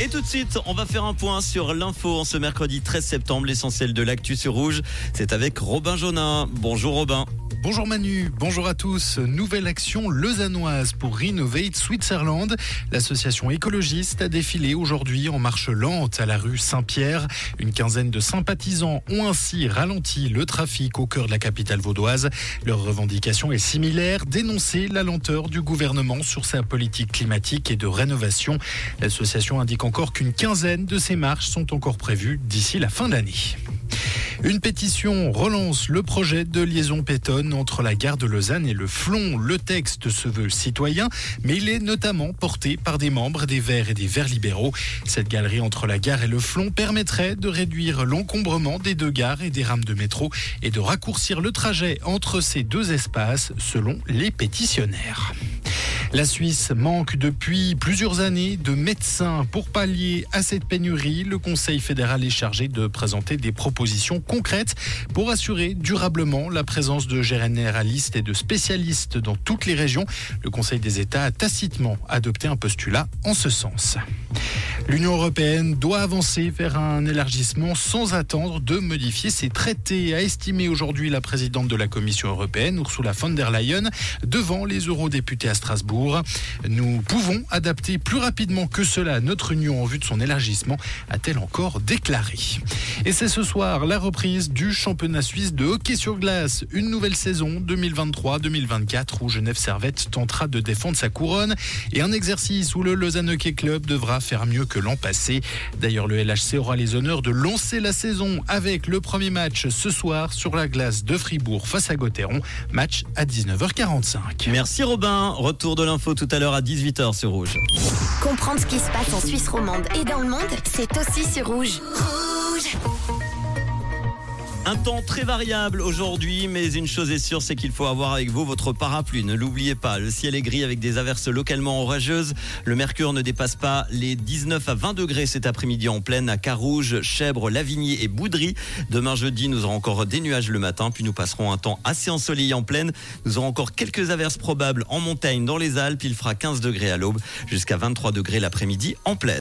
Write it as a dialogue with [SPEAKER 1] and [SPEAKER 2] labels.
[SPEAKER 1] Et tout de suite, on va faire un point sur l'info en ce mercredi 13 septembre, l'essentiel de l'actu sur Rouge. C'est avec Robin Jonin. Bonjour Robin.
[SPEAKER 2] Bonjour Manu, bonjour à tous. Nouvelle action lausannoise pour Renovate Switzerland. L'association écologiste a défilé aujourd'hui en marche lente à la rue Saint-Pierre. Une quinzaine de sympathisants ont ainsi ralenti le trafic au cœur de la capitale vaudoise. Leur revendication est similaire, dénoncer la lenteur du gouvernement sur sa politique climatique et de rénovation. L'association indique encore qu'une quinzaine de ces marches sont encore prévues d'ici la fin de l'année. Une pétition relance le projet de liaison pétonne entre la gare de Lausanne et le Flon. Le texte se veut citoyen, mais il est notamment porté par des membres des Verts et des Verts libéraux. Cette galerie entre la gare et le Flon permettrait de réduire l'encombrement des deux gares et des rames de métro et de raccourcir le trajet entre ces deux espaces, selon les pétitionnaires. La Suisse manque depuis plusieurs années de médecins. Pour pallier à cette pénurie, le Conseil fédéral est chargé de présenter des propositions concrètes pour assurer durablement la présence de généralistes et de spécialistes dans toutes les régions. Le Conseil des États a tacitement adopté un postulat en ce sens. L'Union européenne doit avancer vers un élargissement sans attendre de modifier ses traités, a estimé aujourd'hui la présidente de la Commission européenne, Ursula von der Leyen, devant les eurodéputés à Strasbourg. Nous pouvons adapter plus rapidement que cela notre union en vue de son élargissement, a-t-elle encore déclaré. Et c'est ce soir la reprise du championnat suisse de hockey sur glace. Une nouvelle saison 2023-2024 où Genève Servette tentera de défendre sa couronne et un exercice où le Lausanne Hockey Club devra faire mieux que l'an passé. D'ailleurs, le LHC aura les honneurs de lancer la saison avec le premier match ce soir sur la glace de Fribourg face à Gauthieron. Match à 19h45.
[SPEAKER 1] Merci Robin. Retour de l'info tout à l'heure à 18h sur Rouge.
[SPEAKER 3] Comprendre ce qui se passe en Suisse romande et dans le monde, c'est aussi sur Rouge. Rouge
[SPEAKER 1] Un temps très variable aujourd'hui, mais une chose est sûre, c'est qu'il faut avoir avec vous votre parapluie. Ne l'oubliez pas, le ciel est gris avec des averses localement orageuses. Le mercure ne dépasse pas les 19 à 20 degrés cet après-midi en pleine à Carouge, Chèvre, Lavigny et Boudry. Demain jeudi, nous aurons encore des nuages le matin, puis nous passerons un temps assez ensoleillé en pleine. Nous aurons encore quelques averses probables en montagne dans les Alpes. Il fera 15 degrés à l'aube jusqu'à 23 degrés l'après-midi en pleine.